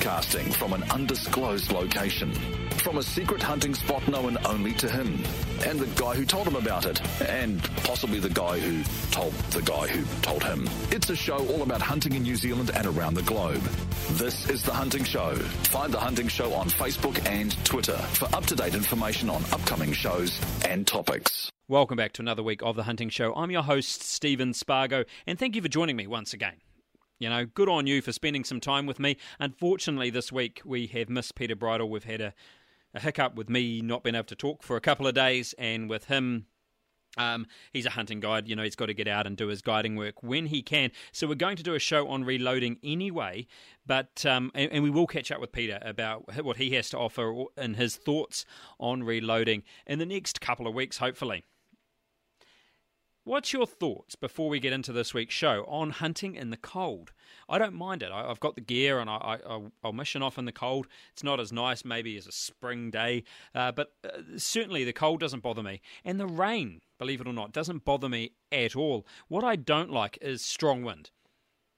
broadcasting from an undisclosed location. From a secret hunting spot known only to him, and the guy who told him about it, and possibly the guy who told the guy who told him. It's a show all about hunting in New Zealand and around the globe. This is The Hunting Show. Find The Hunting Show on Facebook and Twitter for up to date information on upcoming shows and topics. Welcome back to another week of The Hunting Show. I'm your host, Stephen Spargo, and thank you for joining me once again. You know, good on you for spending some time with me. Unfortunately, this week we have missed Peter Bridle. We've had a a hiccup with me not being able to talk for a couple of days, and with him. Um, he's a hunting guide, you know, he's got to get out and do his guiding work when he can. So, we're going to do a show on reloading anyway, but um, and, and, we will catch up with Peter about what he has to offer and his thoughts on reloading in the next couple of weeks, hopefully. What's your thoughts before we get into this week's show on hunting in the cold? I don't mind it. I, have got the gear and I, will mission off in the cold. It's not as nice maybe as a spring day, uh, but uh, certainly the cold doesn't bother me. And the rain, believe it or not, doesn't bother me at all. What I don't like is strong wind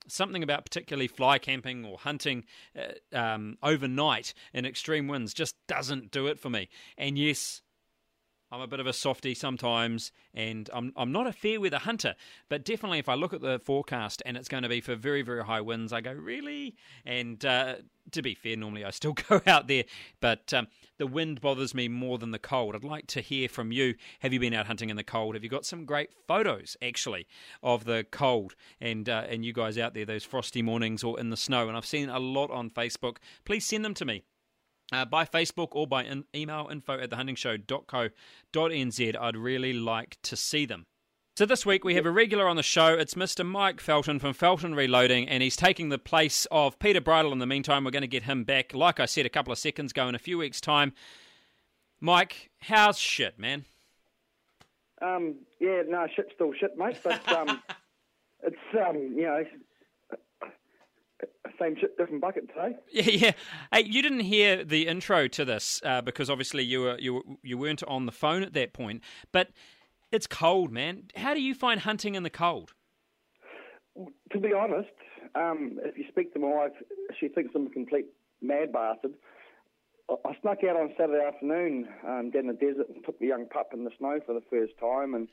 something about particularly fly camping or hunting uh, um, overnight in extreme winds just doesn't do it for me. And yes, I'm a bit of a softy sometimes, and I'm I'm not a fair weather hunter. But definitely, if I look at the forecast and it's going to be for very very high winds, I go really. And uh, to be fair, normally I still go out there, but um, the wind bothers me more than the cold. I'd like to hear from you. Have you been out hunting in the cold? Have you got some great photos actually of the cold and uh, and you guys out there those frosty mornings or in the snow? And I've seen a lot on Facebook. Please send them to me uh, by Facebook or by in- email info at thehuntingshow.co.nz. I'd really like to see them. So this week we have a regular on the show. It's Mr. Mike Felton from Felton Reloading, and he's taking the place of Peter Bridle in the meantime. We're going to get him back, like I said a couple of seconds ago, in a few weeks' time. Mike, how's shit, man? Um, yeah, no, shit's still shit, mate. But um, it's um, you know, same shit, different bucket today. Yeah, yeah. Hey, you didn't hear the intro to this uh, because obviously you were you you weren't on the phone at that point. But it's cold, man. How do you find hunting in the cold? To be honest, um, if you speak to my wife, she thinks I'm a complete mad bastard. I snuck out on Saturday afternoon um, down the desert and took the young pup in the snow for the first time, and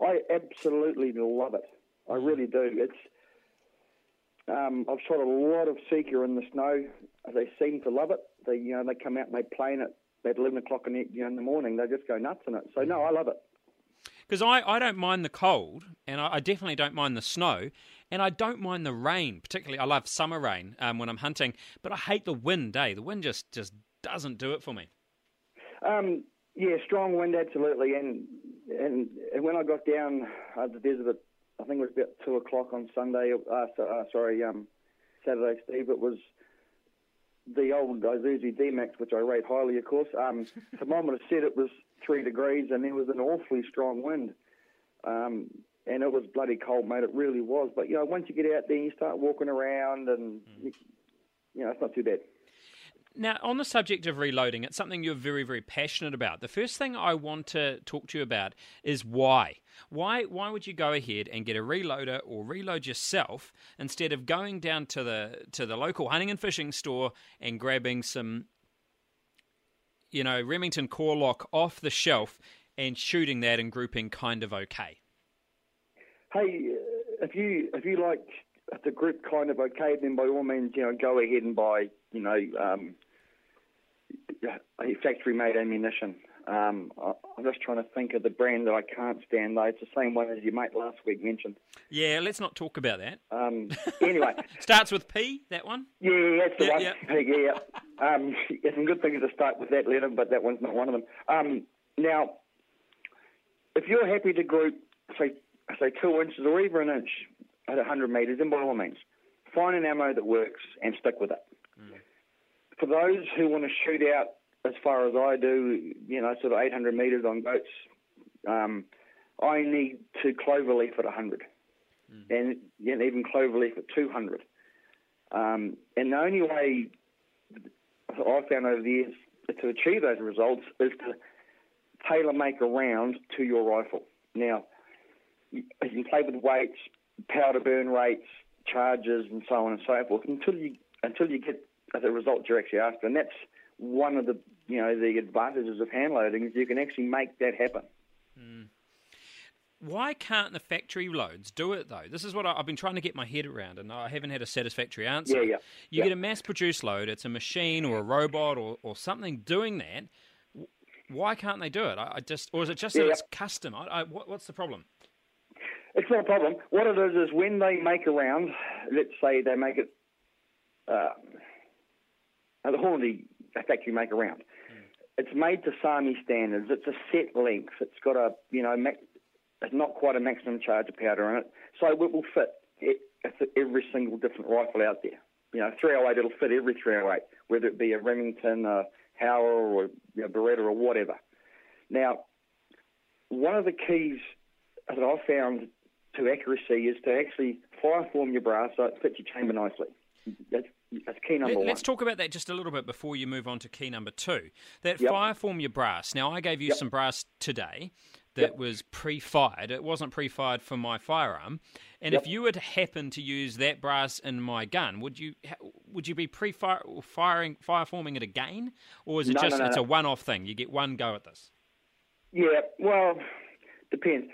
I absolutely love it. I really do. It's um, I've shot a lot of sika in the snow. They seem to love it. They, you know, they come out and they play in it at 11 o'clock in the, you know, in the morning. They just go nuts in it. So, no, I love it. Because I, I don't mind the cold, and I, I, definitely don't mind the snow, and I don't mind the rain. Particularly, I love summer rain um, when I'm hunting, but I hate the wind. Eh? The wind just, just doesn't do it for me. Um, yeah, strong wind, absolutely. And and, and when I got down uh, the desert I think it was about two o'clock on Sunday. Uh, so, uh, sorry, um, Saturday, Steve. It was the old Isuzu D-Max, which I rate highly, of course. Um, thermometer said it was three degrees, and there was an awfully strong wind. Um, and it was bloody cold, mate. It really was. But you know, once you get out there, you start walking around, and mm. you, you know, it's not too bad. Now, on the subject of reloading, it's something you're very, very passionate about. The first thing I want to talk to you about is why. Why why would you go ahead and get a reloader or reload yourself instead of going down to the to the local hunting and fishing store and grabbing some you know, Remington Core-Lokt off the shelf and shooting that and grouping kind of okay? Hey, if you if you like the group kind of okay, then by all means, you know, go ahead and buy, you know, um, factory made ammunition. Um, I'm just trying to think of the brand that I can't stand, though. It's the same one as your mate last week mentioned. Yeah, let's not talk about that. Um, anyway. Starts with P, that one? Yeah, that's the yeah, one. Yeah. P, yeah. Um, yeah, some good things to start with that letter, but that one's not one of them. Um, now, if you're happy to group, say, say two inches or even an inch at 100 metres, then by all means, find an ammo that works and stick with it. Mm. For those who want to shoot out as far as I do, you know, sort of 800 metres on goats, um, I need to cloverleaf at 100 mm. and, and even cloverleaf at 200. Um, and the only way I've found over the years to achieve those results is to tailor make a round to your rifle. Now, you can play with weights, powder burn rates, charges, and so on and so forth until you until you get the result you're actually after, and that's one of the you know the advantages of hand loading is you can actually make that happen. Mm. Why can't the factory loads do it though? This is what I, have been trying to get my head around, and I haven't had a satisfactory answer. Yeah, yeah. You yeah. get a mass-produced load; it's a machine or a robot or, or something doing that. Why can't they do it? I, I just, or is it just that yeah. it's custom? I, what, what's the problem? It's not a problem. What it is is when they make a round, let's say they make it, uh, the Hornady you make around. Mm. It's made to SAAMI standards. It's a set length. It's got a you know it's not quite a maximum charge of powder in it, so it will fit every single different rifle out there. You know, 308 it'll fit every 308, whether it be a Remington, a Howa, or you know, Beretta, or whatever. Now, one of the keys that I've found to accuracy is to actually fire form your brass so it fits your chamber nicely. That's, that's key number Let, one. Let's talk about that just a little bit before you move on to key number two. That Yep. fire form your brass. Now, I gave you Yep. some brass today that Yep. was pre-fired. It wasn't pre-fired for my firearm. And if you were to happen to use that brass in my gun, would you would you be pre-fire firing fire forming it again, or is it No, just no, it's no. a one-off thing? You get one go at this. Yeah, well, depends.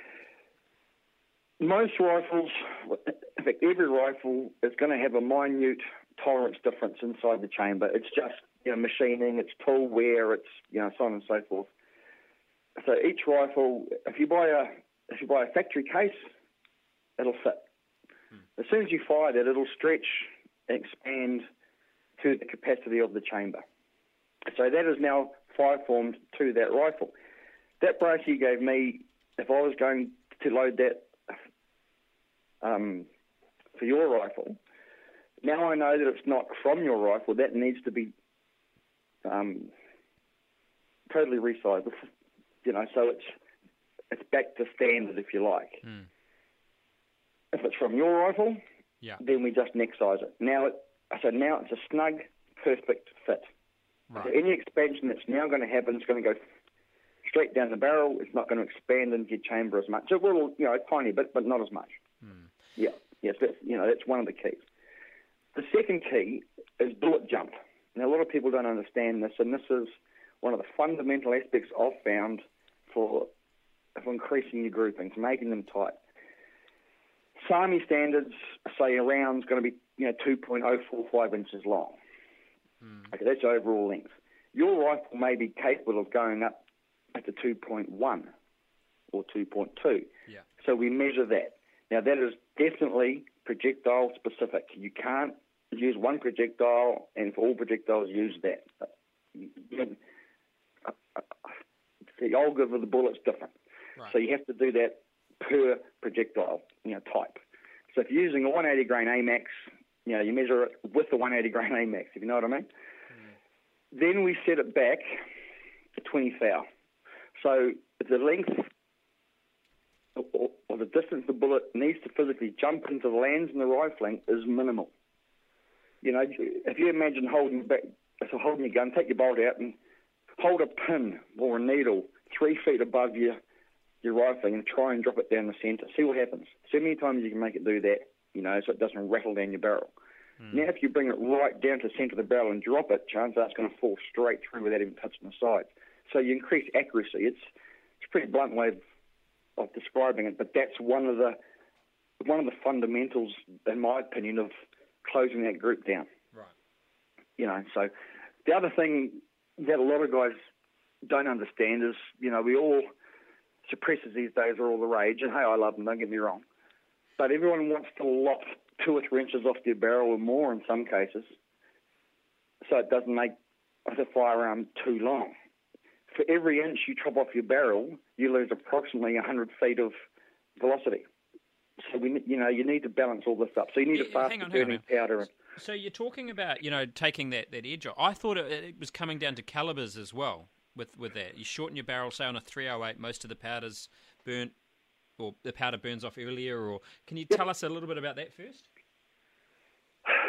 Most rifles, in fact, every rifle is going to have a minute tolerance difference inside the chamber. It's just you know machining, it's tool wear, it's you know so on and so forth. So each rifle, if you buy a if you buy a factory case, it'll fit. As soon as you fire that, it'll stretch, and expand to the capacity of the chamber. So that is now fire formed to that rifle. That brass you gave me, if I was going to load that um, for your rifle, now I know that it's not from your rifle. That needs to be um, totally resized. You know, so it's it's back to standard, if you like. Mm. If it's from your rifle, Yeah. then we just neck size it. Now it so now it's a snug, perfect fit. So any expansion that's now going to happen is going to go straight down the barrel. It's not going to expand into your chamber as much. It will, you know, a tiny bit, but not as much. Yeah, yes, that's you know that's one of the keys. The second key is bullet jump. Now a lot of people don't understand this, and this is one of the fundamental aspects I've found for for increasing your groupings, making them tight. SAAMI standards say a round's going to be you know 2.045 inches long. Hmm. Okay, that's overall length. Your rifle may be capable of going up to 2.1 or 2.2. Yeah. So we measure that. Now that is definitely projectile specific. You can't use one projectile and for all projectiles use that. Uh, uh, the ogive of the bullet's different. Right. So you have to do that per projectile, you know, type. So if you're using a 180 grain AMAX, you know, you measure it with the 180 grain AMAX, if you know what I mean. Hmm. Then we set it back to 20 thou. So the length or, or the distance the bullet needs to physically jump into the lands in the rifling is minimal. You know, if you imagine holding back, so holding your gun, take your bolt out and hold a pin or a needle three feet above your your rifling and try and drop it down the centre. See what happens. So many times you can make it do that, you know, so it doesn't rattle down your barrel. Hmm. Now, if you bring it right down to the centre of the barrel and drop it, chances are it's going to fall straight through without even touching the sides. So you increase accuracy. It's it's a pretty blunt way of, of describing it, but that's one of the one of the fundamentals, in my opinion, of closing that group down. Right. You know, so the other thing that a lot of guys don't understand is, you know, we all suppressors these days are all the rage, and hey, I love them. Don't get me wrong, but everyone wants to lop two or three inches off their barrel or more in some cases, so it doesn't make the firearm too long. For every inch you chop off your barrel, you lose approximately 100 feet of velocity. So we, you know, you need to balance all this up. So you need a Yeah, faster hang on, burning powder. So you're talking about you know taking that, that edge off. I thought it, it was coming down to calibers as well with with that. You shorten your barrel, say on a 308, most of the powders burnt or the powder burns off earlier. Or can you tell us a little bit about that first?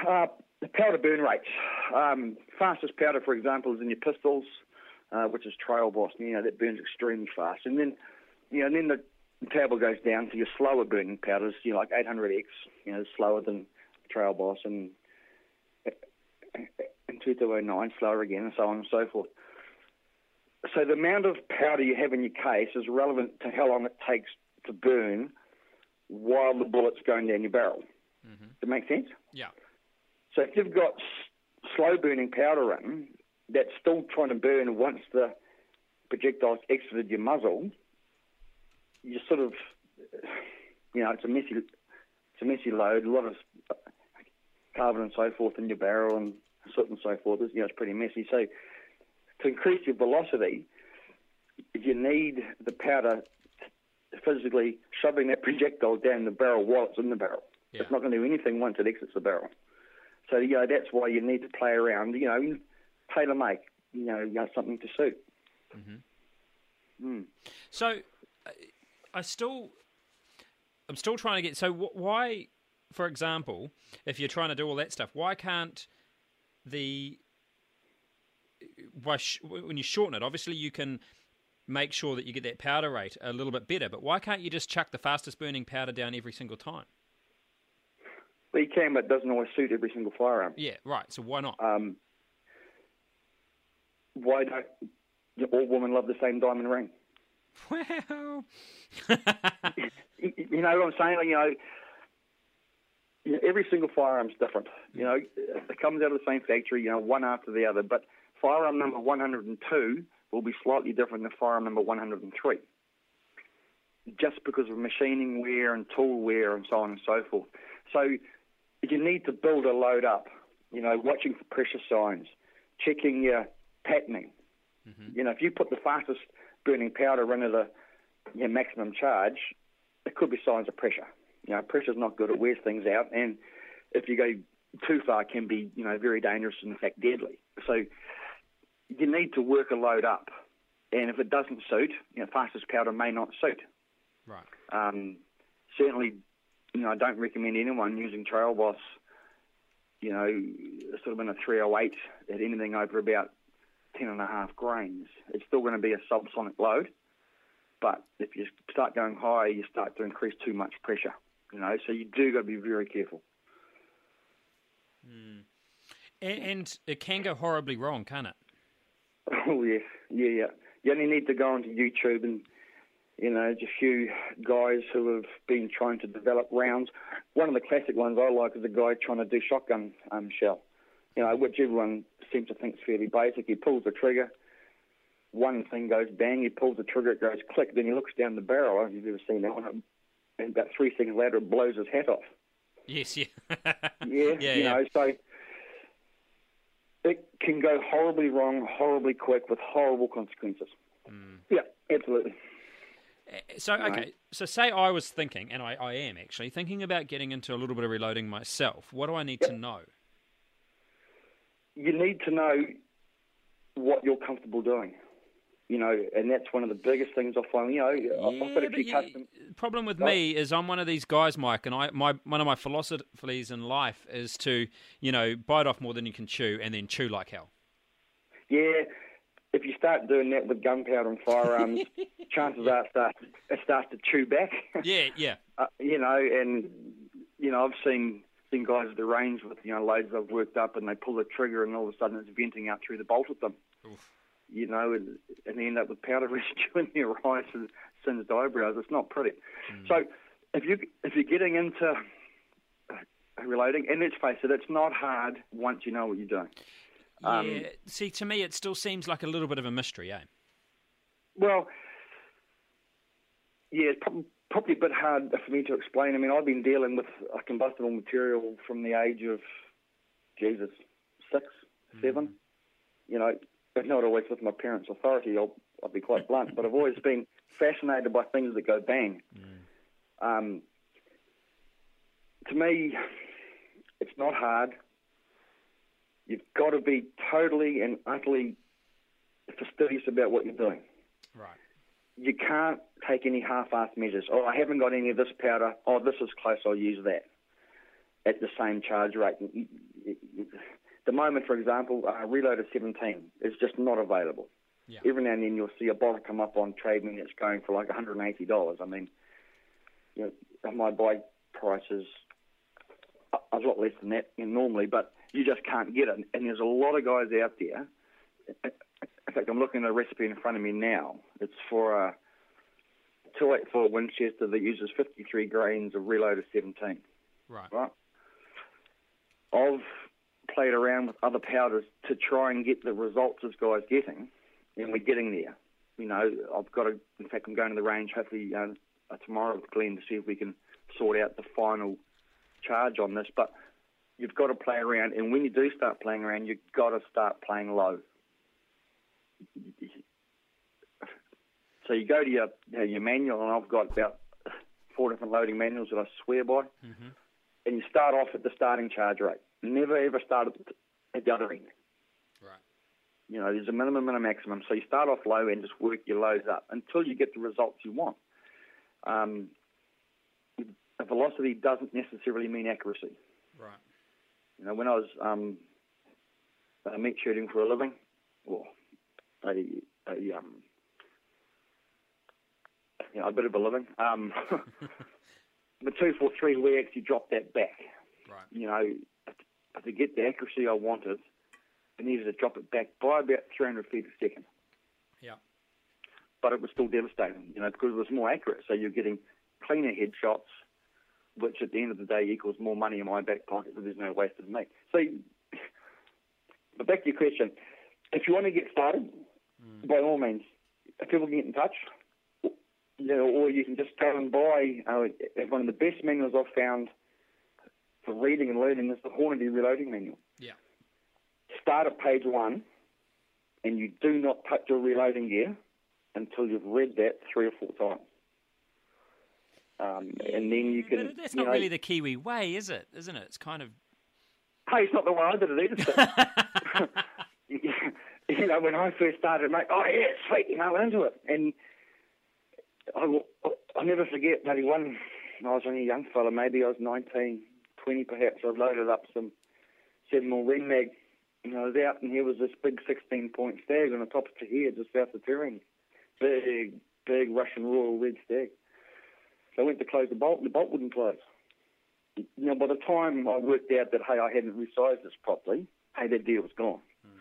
Uh, the powder burn rates. Um, fastest powder, for example, is in your pistols, uh, which is Trail Boss. You know that burns extremely fast, and then you know, and then the table goes down to your slower burning powders. You know, like 800X. You know, slower than Trail Boss, and and and 2209 slower again, and so on and so forth. So the amount of powder you have in your case is relevant to how long it takes to burn while the bullet's going down your barrel. Mm-hmm. Does that make sense? Yeah. So if you've got s- slow burning powder in that's still trying to burn once the projectile's exited your muzzle, you sort of, you know, it's a messy, it's a messy load. A lot of carbon and so forth in your barrel and soot and so forth. It's, you know, it's pretty messy. So to increase your velocity, you need the powder physically shoving that projectile down the barrel while it's in the barrel. Yeah. It's not going to do anything once it exits the barrel. So you know that's why you need to play around. You know, tailor make. You know, you know something to suit. Mm-hmm. Mm. So, I still, I'm still trying to get. So why, for example, if you're trying to do all that stuff, why can't the why sh- when you shorten it? Obviously, you can make sure that you get that powder rate a little bit better. But why can't you just chuck the fastest burning powder down every single time? Well, you can, but it doesn't always suit every single firearm. Yeah, right. So why not? Um, why don't all women love the same diamond ring? Well, you know what I'm saying? You know, you know, every single firearm's different. You know, it comes out of the same factory. You know, one after the other. But firearm number 102 will be slightly different than firearm number 103, just because of machining wear and tool wear and so on and so forth. So you need to build a load up. You know, watching for pressure signs, checking your patterning. Mm-hmm. You know, if you put the fastest burning powder into the your maximum charge, there could be signs of pressure. You know, pressure's not good; it wears things out, and if you go too far, can be you know very dangerous and in fact deadly. So you need to work a load up, and if it doesn't suit, you know, fastest powder may not suit. Right. Um, certainly, you know, I don't recommend anyone using Trail Boss. You know, sort of in a 308 at anything over about 10 and a half grains. It's still going to be a subsonic load, but if you start going higher, you start to increase too much pressure. You know, so you do got to be very careful. Mm. And, and it can go horribly wrong, can't it? Oh yeah, yeah, yeah. You only need to go onto YouTube and you know, just a few guys who have been trying to develop rounds. One of the classic ones I like is a guy trying to do shotgun um, shell. You know, which everyone seems to think is fairly basic. He pulls the trigger, one thing goes bang, he pulls the trigger, it goes click, then he looks down the barrel. I don't know if you've ever seen that one. And about three seconds later, it blows his hat off. Yes, yeah. yeah, yeah, you yeah. know, so it can go horribly wrong, horribly quick, with horrible consequences. Mm. Yeah, absolutely. So okay, so say I was thinking, and I, I am actually thinking about getting into a little bit of reloading myself. What do I need yep. to know? You need to know what you're comfortable doing. You know, and that's one of the biggest things I find. You know, yeah, I've got a few custom. Problem with me is I'm one of these guys, Mike, and I my one of my philosophies in life is to you know bite off more than you can chew, and then chew like hell. Yeah, if you start doing that with gunpowder and firearms, chances are it starts, it starts to chew back. Yeah, yeah. uh, you know, and you know, I've seen seen guys at the range with you know loads they've worked up, and they pull the trigger, and all of a sudden it's venting out through the bolt of them. Oof. You know, and, and they end up with powder residue in their eyes and singed eyebrows. It's not pretty. Mm. So if you if you're getting into reloading, and let's face it, it's not hard once you know what you're doing. Um, yeah. See, to me, it still seems like a little bit of a mystery, eh? Well, yeah, it's probably, a bit hard for me to explain. I mean, I've been dealing with a combustible material from the age of, Jesus, six, seven. Mm. You know, but not always with my parents' authority, I'll, I'll be quite blunt, but I've always been fascinated by things that go bang. Mm. Um, to me, it's not hard. You've got to be totally and utterly fastidious about what you're doing. Right. You can't take any half-assed measures. Oh, I haven't got any of this powder. Oh, this is close. I'll use that at the same charge rate. The moment, for example, uh, Reloder 17 is just not available. Yeah. Every now and then you'll see a bottle come up on Trade Me that's going for like $180. I mean, you know, my buy price is a lot less than that normally, but you just can't get it. And there's a lot of guys out there. In fact, I'm looking at a recipe in front of me now. It's for a 284 Winchester that uses 53 grains of Reloder 17. Right. Right. I've played around with other powders to try and get the results this guy's getting, and we're getting there. You know, I've got to. In fact, I'm going to the range hopefully uh, tomorrow with Glenn to see if we can sort out the final charge on this. But you've got to play around, and when you do start playing around, you've got to start playing low. So you go to your your manual, and I've got about four different loading manuals that I swear by, Mm-hmm. and you start off at the starting charge rate. Never ever start at the- other end. Right. You know, there's a minimum and a maximum. So you start off low and just work your lows up until you get the results you want. Um, a velocity doesn't necessarily mean accuracy. Right. You know, when I was um, uh, meat shooting for a living, or a, a um, you know, a bit of a living, um, the two four three, we actually dropped that back. Right. You know, to get the accuracy I wanted, I needed to drop it back by about 300 feet a second. Yeah. But it was still devastating, you know, because it was more accurate. So you're getting cleaner headshots, which at the end of the day equals more money in my back pocket, so there's no wasted meat. So, but back to your question, if you want to get started, by all means, if people can get in touch, you know, or you can just go and buy uh, one of the best manuals I've found for reading and learning is the Hornady Reloading Manual. Yeah. Start at page one, and you do not touch your reloading gear until you've read that three or four times. Um, and then you can. But that's you not know, really the Kiwi way, is it? Isn't it? It's kind of. Hey, it's not the way I did it either. You know, when I first started, mate, oh yeah, sweet, you know, into it, and I will, I'll never forget. Maybe one, I was only a young fella, maybe I was 19, 20 perhaps. I loaded up some seven more ring mag, and I was out, and here was this big 16 point stag on the top of Tahir, just south of Turing. Big, big Russian Royal Red Stag. So I went to close the bolt, and the bolt wouldn't close. You know, by the time I worked out that, hey, I hadn't resized this properly, hey, that deal was gone. Hmm.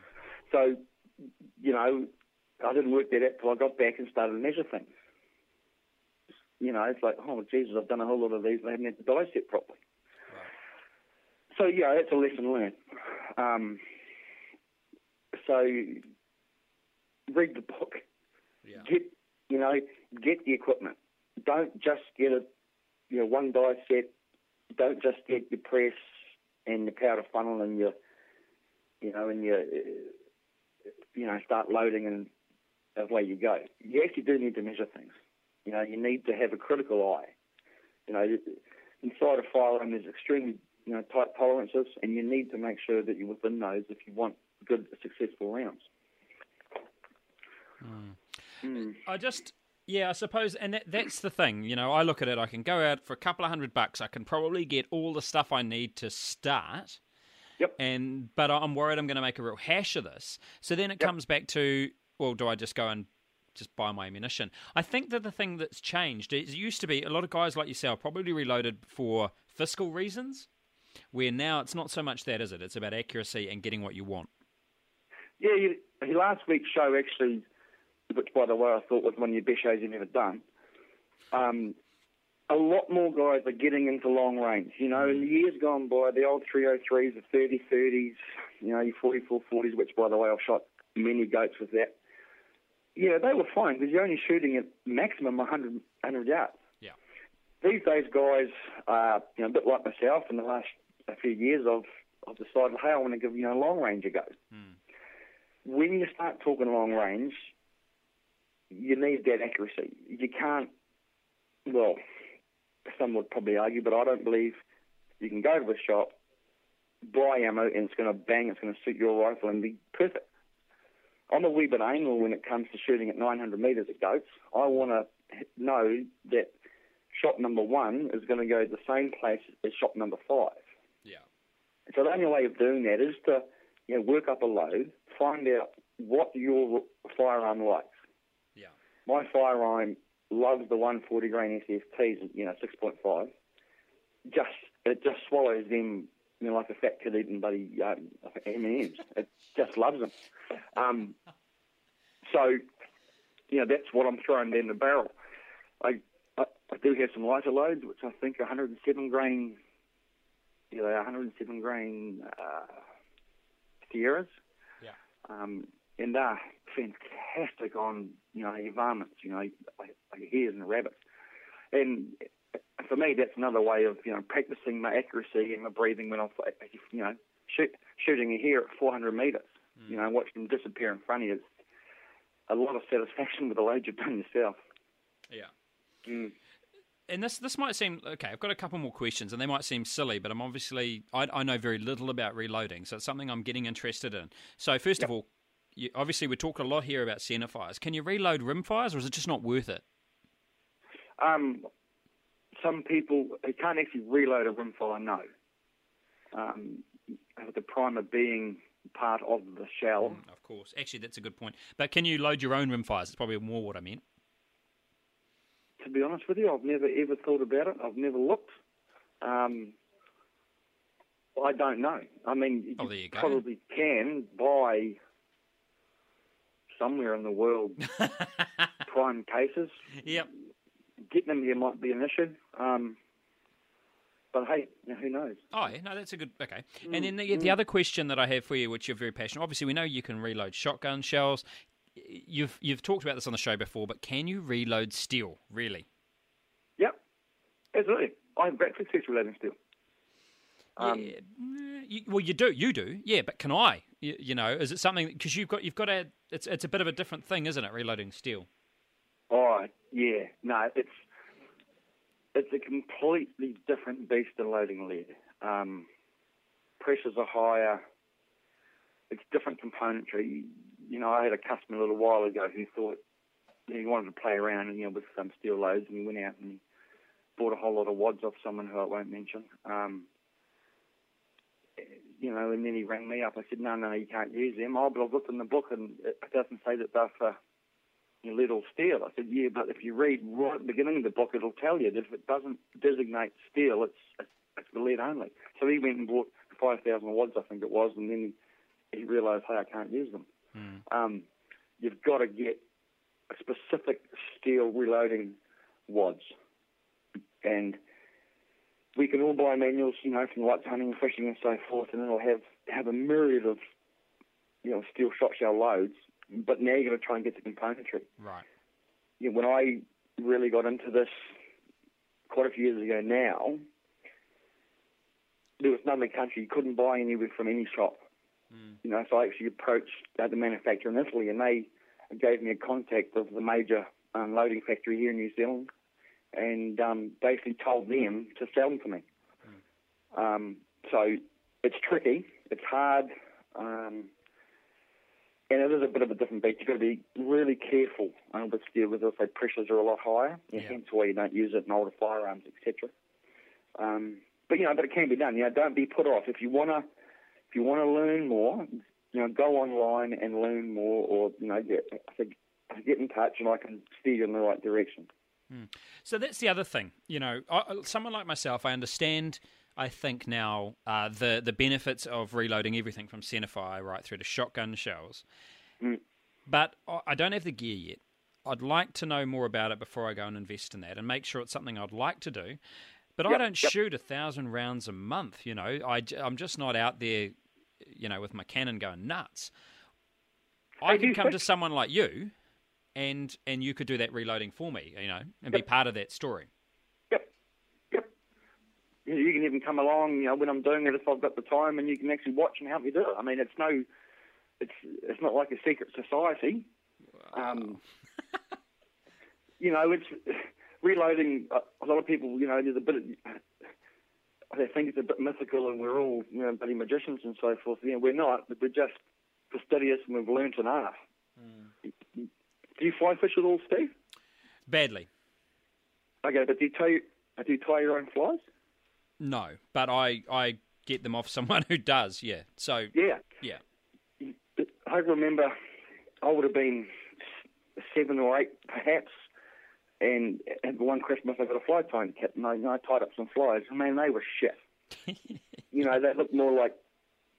So, you know, I didn't work that out till I got back and started to measure things. You know, it's like, oh, Jesus, I've done a whole lot of these and I haven't had the die set properly. So, yeah, that's a lesson learned. Um, so, read the book. Yeah. Get, you know, get the equipment. Don't just get a, you know, one die set. Don't just get your press and your powder funnel and your, you know, and your, uh, you know, start loading and away you go. You actually do need to measure things. You know, you need to have a critical eye. You know, inside a firearm there's extremely, you know, tight tolerances, and you need to make sure that you're within those if you want good, successful rounds. Mm. I just, yeah, I suppose, and that, that's the thing. You know, I look at it. I can go out for a couple of hundred bucks. I can probably get all the stuff I need to start. Yep. And but I'm worried I'm going to make a real hash of this. So then it comes back to, well, do I just go and just buy my ammunition? I think that the thing that's changed is it used to be a lot of guys like yourself probably reloaded for fiscal reasons, where now it's not so much that, is it? It's about accuracy and getting what you want. Yeah, you, last week's show actually, which by the way I thought was one of your best shows you've ever done. Um, a lot more guys are getting into long range. You know, in the years gone by, the old 303s, the 3030s, you know, your 4440s, which by the way I've shot many goats with that. Yeah, they were fine because you're only shooting at maximum 100, 100 yards. Yeah. These days, guys, uh, you know, a bit like myself, in the last a few years, I've I've decided, hey, I want to give you know long range a go. Mm. When you start talking long range, you need that accuracy. You can't. Well, some would probably argue, but I don't believe you can go to the shop, buy ammo, and it's going to bang. It's going to suit your rifle and be perfect. I'm a wee bit anal when it comes to shooting at 900 metres at goats. I want to know that shot number one is going to go to the same place as shot number five. Yeah. So the only way of doing that is to you know, work up a load, find out what your firearm likes. Yeah. My firearm loves the 140 grain SFTs, you know, 6.5. Just it just swallows them you know, like a fat kid eating bloody um, M&Ms. It just loves them. Um, so, you know, that's what I'm throwing down the barrel. I, I, I do have some lighter loads, which I think 107 grain, you know, 107 grain uh, Sierras. Yeah. Um, and they're fantastic on, you know, your varmints, you know, like, like hares and rabbits. And for me, that's another way of, you know, practicing my accuracy and my breathing when I'm, you know, shoot, shooting a hare at 400 metres. Mm. You know, watching them disappear in front of you. It's a lot of satisfaction with the load you've done yourself. Yeah. Mm. And this this might seem okay. I've got a couple more questions, and they might seem silly, but I'm obviously I, I know very little about reloading, so it's something I'm getting interested in. So first yep. of all, you, obviously we talk a lot here about center fires. Can you reload rim fires, or is it just not worth it? Um, some people can't actually reload a rimfire. No, um, with the primer being part of the shell. Mm, of course, actually that's a good point. But can you load your own rimfires? It's probably more what I meant. To be honest with you, I've never ever thought about it. I've never looked. Um, I don't know. I mean, oh, you, you probably can buy somewhere in the world prime cases. Yep getting them here might be an issue. Um, but hey, who knows? Oh, yeah, no, that's a good. Okay. Mm, and then the, the mm. other question that I have for you, which you're very passionate. Obviously, we know you can reload shotgun shells. You've you've talked about this on the show before, but can you reload steel? Really? Yep, absolutely. I have great success reloading steel. Um, yeah, you, well, you do, you do, yeah. But can I? You, you know, is it something because you've got you've got a it's it's a bit of a different thing, isn't it? Reloading steel. Oh yeah, no, it's it's a completely different beast than loading lead. Um, pressures are higher. It's different componentry. You know, I had a customer a little while ago who thought he wanted to play around, you know, with some steel loads, and he went out and bought a whole lot of wads off someone who I won't mention. Um, you know, and then he rang me up. I said, no, no, you can't use them. Oh, but I've looked in the book and it doesn't say that they're for little steel. I said, yeah, but if you read right at the beginning of the book, it'll tell you that if it doesn't designate steel, it's it's for lead only. So he went and bought 5,000 wads, I think it was, and then he realised, hey, I can't use them. Mm. Um, you've got to get a specific steel reloading wads. And we can all buy manuals, you know, from lights hunting, fishing, and so forth, and it'll have have a myriad of, you know, steel shot shell loads but now you're going to try and get the componentry. Right. Yeah, when I really got into this quite a few years ago now, there was none in the country. You couldn't buy anywhere from any shop. Mm. You know, so I actually approached uh, the manufacturer in Italy, and they gave me a contact of the major um, loading factory here in New Zealand, and um, basically told them to sell them to me. Mm. Um, so it's tricky. It's hard. Um, and it is a bit of a different beat. You've got to be really careful um, with steel because say pressures are a lot higher, yeah. hence why you don't use it in older firearms, etc. Um, but you know, but it can be done. You know, don't be put off if you wanna if you wanna learn more. You know, go online and learn more, or you know, get get in touch, and I can steer you in the right direction. Hmm. So that's the other thing. You know, I, someone like myself, I understand I think now uh, the the benefits of reloading everything from centerfire right through to shotgun shells. Mm. But I don't have the gear yet. I'd like to know more about it before I go and invest in that, and make sure it's something I'd like to do. But yep, I don't yep. shoot a thousand rounds a month. You know, I I'm just not out there, you know, with my cannon going nuts. I could come to someone like you, and and you could do that reloading for me, you know, and yep. be part of that story Yep, yep. you can even come along, you know, when I'm doing it if I've got the time, and you can actually watch and help me do it. I mean, it's no, it's it's not like a secret society. Wow. Um, you know, it's reloading. A lot of people, you know, there's a bit. Of, they think it's a bit mythical, and we're all, you know, bloody magicians and so forth. You know, we're not. We're just fastidious, and we've learnt enough. Mm. Do you fly fish at all, Steve? Badly. Okay, but do you tie, uh, do you tie your own flies? No, but I I get them off someone who does. Yeah. So yeah, yeah. I remember I would have been seven or eight, perhaps. And one Christmas, I got a fly tying kit, and I, I tied up some flies. I mean, they were shit. You know, they looked more like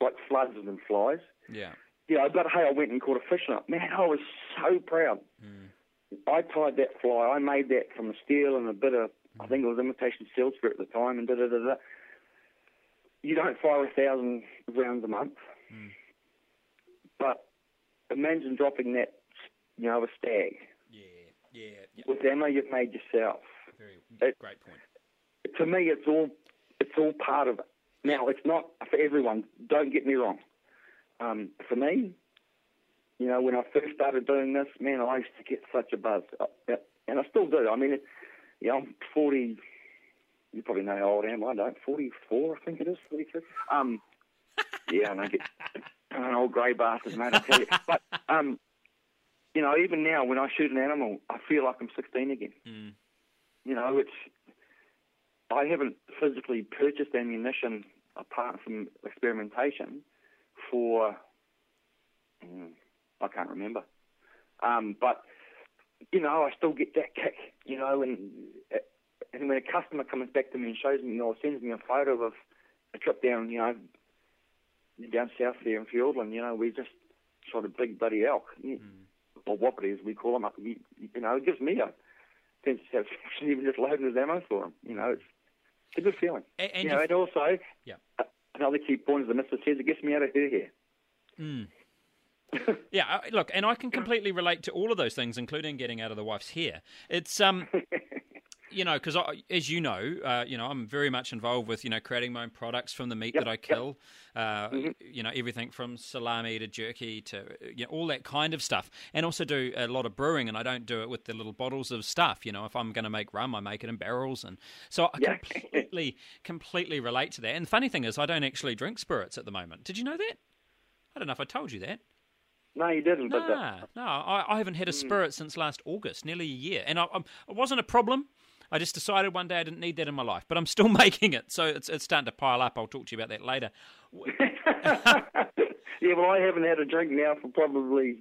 like floods than flies. Yeah. You know, but hey, I went and caught a fish on it. Man, I was so proud. Hmm. I tied that fly. I made that from a steel and a bit of, I think it was imitation silver at the time, and da da da da. You don't fire a thousand rounds a month, hmm. but imagine dropping that, you know, a stag Yeah. Yeah. yeah. with ammo you've made yourself. Very It- great point. To me, it's all it's all part of it. Now, it's not for everyone. Don't get me wrong. Um, for me, you know, when I first started doing this, man, I used to get such a buzz, Uh, and I still do. I mean, you know, I'm 40. You probably know how old I am. I don't. 44, I think it is. 43. Um, yeah, I don't get I'm an old grey bastard, mate. I tell you. But um, you know, even now when I shoot an animal, I feel like I'm 16 again. Mm. You know, it's I haven't physically purchased ammunition apart from experimentation for mm, I can't remember. Um, but you know, I still get that kick. You know, and and when a customer comes back to me and shows me or sends me a photo of a trip down, you know, down south there in Fiordland, you know, we just shot a big bloody elk, or wapiti as we call them. Up, you, you know, it gives me a sense of satisfaction even just loading his ammo for them. You know, it's, it's a good feeling. A- and you know, and also, Yeah. Another key point is the missus says it gets me out of her hair. Yeah, uh, look, and I can completely relate to all of those things, including getting out of the wife's hair. It's um, you know, because as you know, uh, you know, I'm very much involved with you know creating my own products from the meat Yep, that I yep. kill. Uh, You know, everything from salami to jerky to you know, all that kind of stuff, and also do a lot of brewing. And I don't do it with the little bottles of stuff. You know, if I'm going to make rum, I make it in barrels, and so I Yeah. completely, completely relate to that. And the funny thing is, I don't actually drink spirits at the moment. Did you know that? I don't know if I told you that. No, you didn't. But the, no, I, I haven't had a spirit since last August, nearly a year, and I, I'm, it wasn't a problem. I just decided one day I didn't need that in my life, but I'm still making it, so it's it's starting to pile up. I'll talk to you about that later. yeah, well, I haven't had a drink now for probably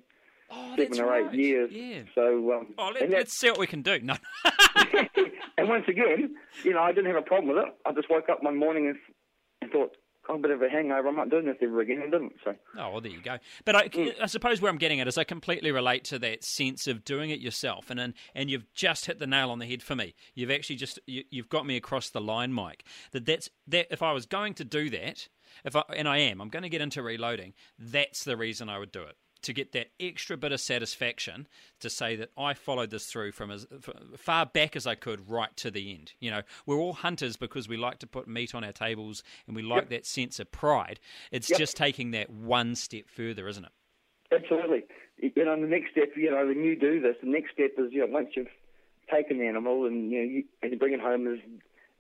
Oh, seven or eight right. years. Yeah. So, um, Oh, let, and let's see what we can do. No. and once again, you know, I didn't have a problem with it. I just woke up one morning and, and thought, a bit of a hangover. I'm not doing this ever again, and didn't. So, Oh, well, there you go. But I, mm. I suppose where I'm getting at is I completely relate to that sense of doing it yourself, and and, and you've just hit the nail on the head for me. You've actually just you, you've got me across the line, Mike. That that's that. If I was going to do that, if I and I am, I'm going to get into reloading. That's the reason I would do it to get that extra bit of satisfaction to say that I followed this through from as far back as I could right to the end. You know, we're all hunters because we like to put meat on our tables and we like that sense of pride. It's Yep. just taking that one step further, isn't it? absolutely. You know, the next step, you know, when you do this, the next step is, you know, once you've taken the animal and you know, you, and you bring it home, is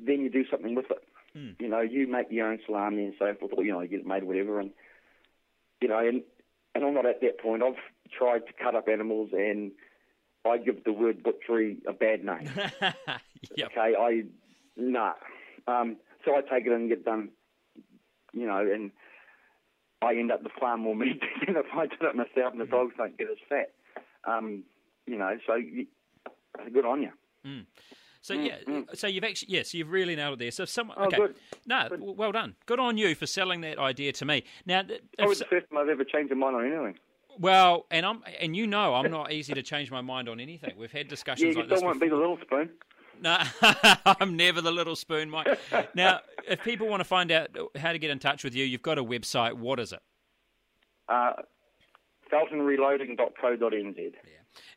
then you do something with it. Hmm. You know, you make your own salami and so forth, or you know, you get it made, whatever, and you know, and and I'm not at that point. I've tried to cut up animals, and I give the word butchery a bad name. yep. Okay, I nah. Um, so I take it and get done. You know, and I end up with far more meat than if I did it myself, and the dogs don't get as fat. Um, you know, so good on you. So yeah, so you've actually yes, you've really nailed it there. So someone Mm, Oh, okay, good. no, w- well done, good on you for selling that idea to me. Now, if so- the first time I've ever changed my mind on anything. well, and I'm and you know I'm not easy to change my mind on anything. We've had Yeah, discussions you like this. still won't be the little spoon. No, I'm never the little spoon, Mike. Now, if people want to find out how to get in touch with you, you've got a website. What is it? Uh, FeltonReloading.co.nz.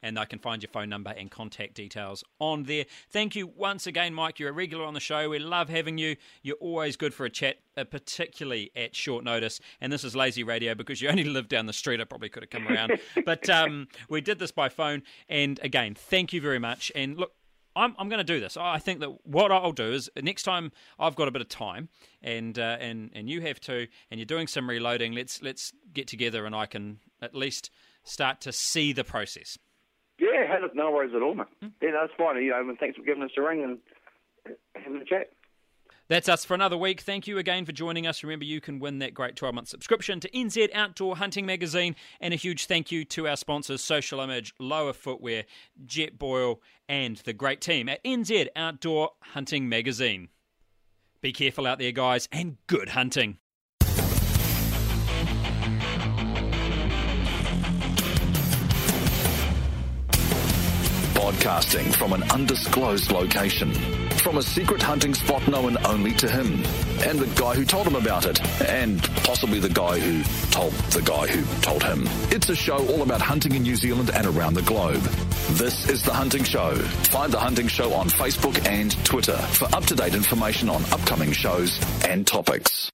And I can find your phone number and contact details on there. Thank you once again, Mike. You're a regular on the show. We love having you. You're always good for a chat, uh, particularly at short notice. And this is lazy radio because you only live down the street. I probably could have come around. but um, we did this by phone. And again, thank you very much. And look, I'm, I'm going to do this. I think that what I'll do is next time I've got a bit of time, and uh, and and you have too, and you're doing some reloading. Let's let's get together, and I can at least start to see the process. Yeah, no worries at all, mate. Hmm. Yeah, that's fine. You know, and thanks for giving us a ring and having a chat. That's us for another week. Thank you again for joining us. Remember, you can win that great 12 month subscription to NZ Outdoor Hunting Magazine. And a huge thank you to our sponsors, Social Image, Lowa Footwear, Jet Boil, and the great team at NZ Outdoor Hunting Magazine. Be careful out there, guys, and good hunting. Broadcasting from an undisclosed location. From a secret hunting spot known only to him. And the guy who told him about it. And possibly the guy who told the guy who told him. It's a show all about hunting in New Zealand and around the globe. This is The Hunting Show. Find The Hunting Show on Facebook and Twitter for up to date information on upcoming shows and topics.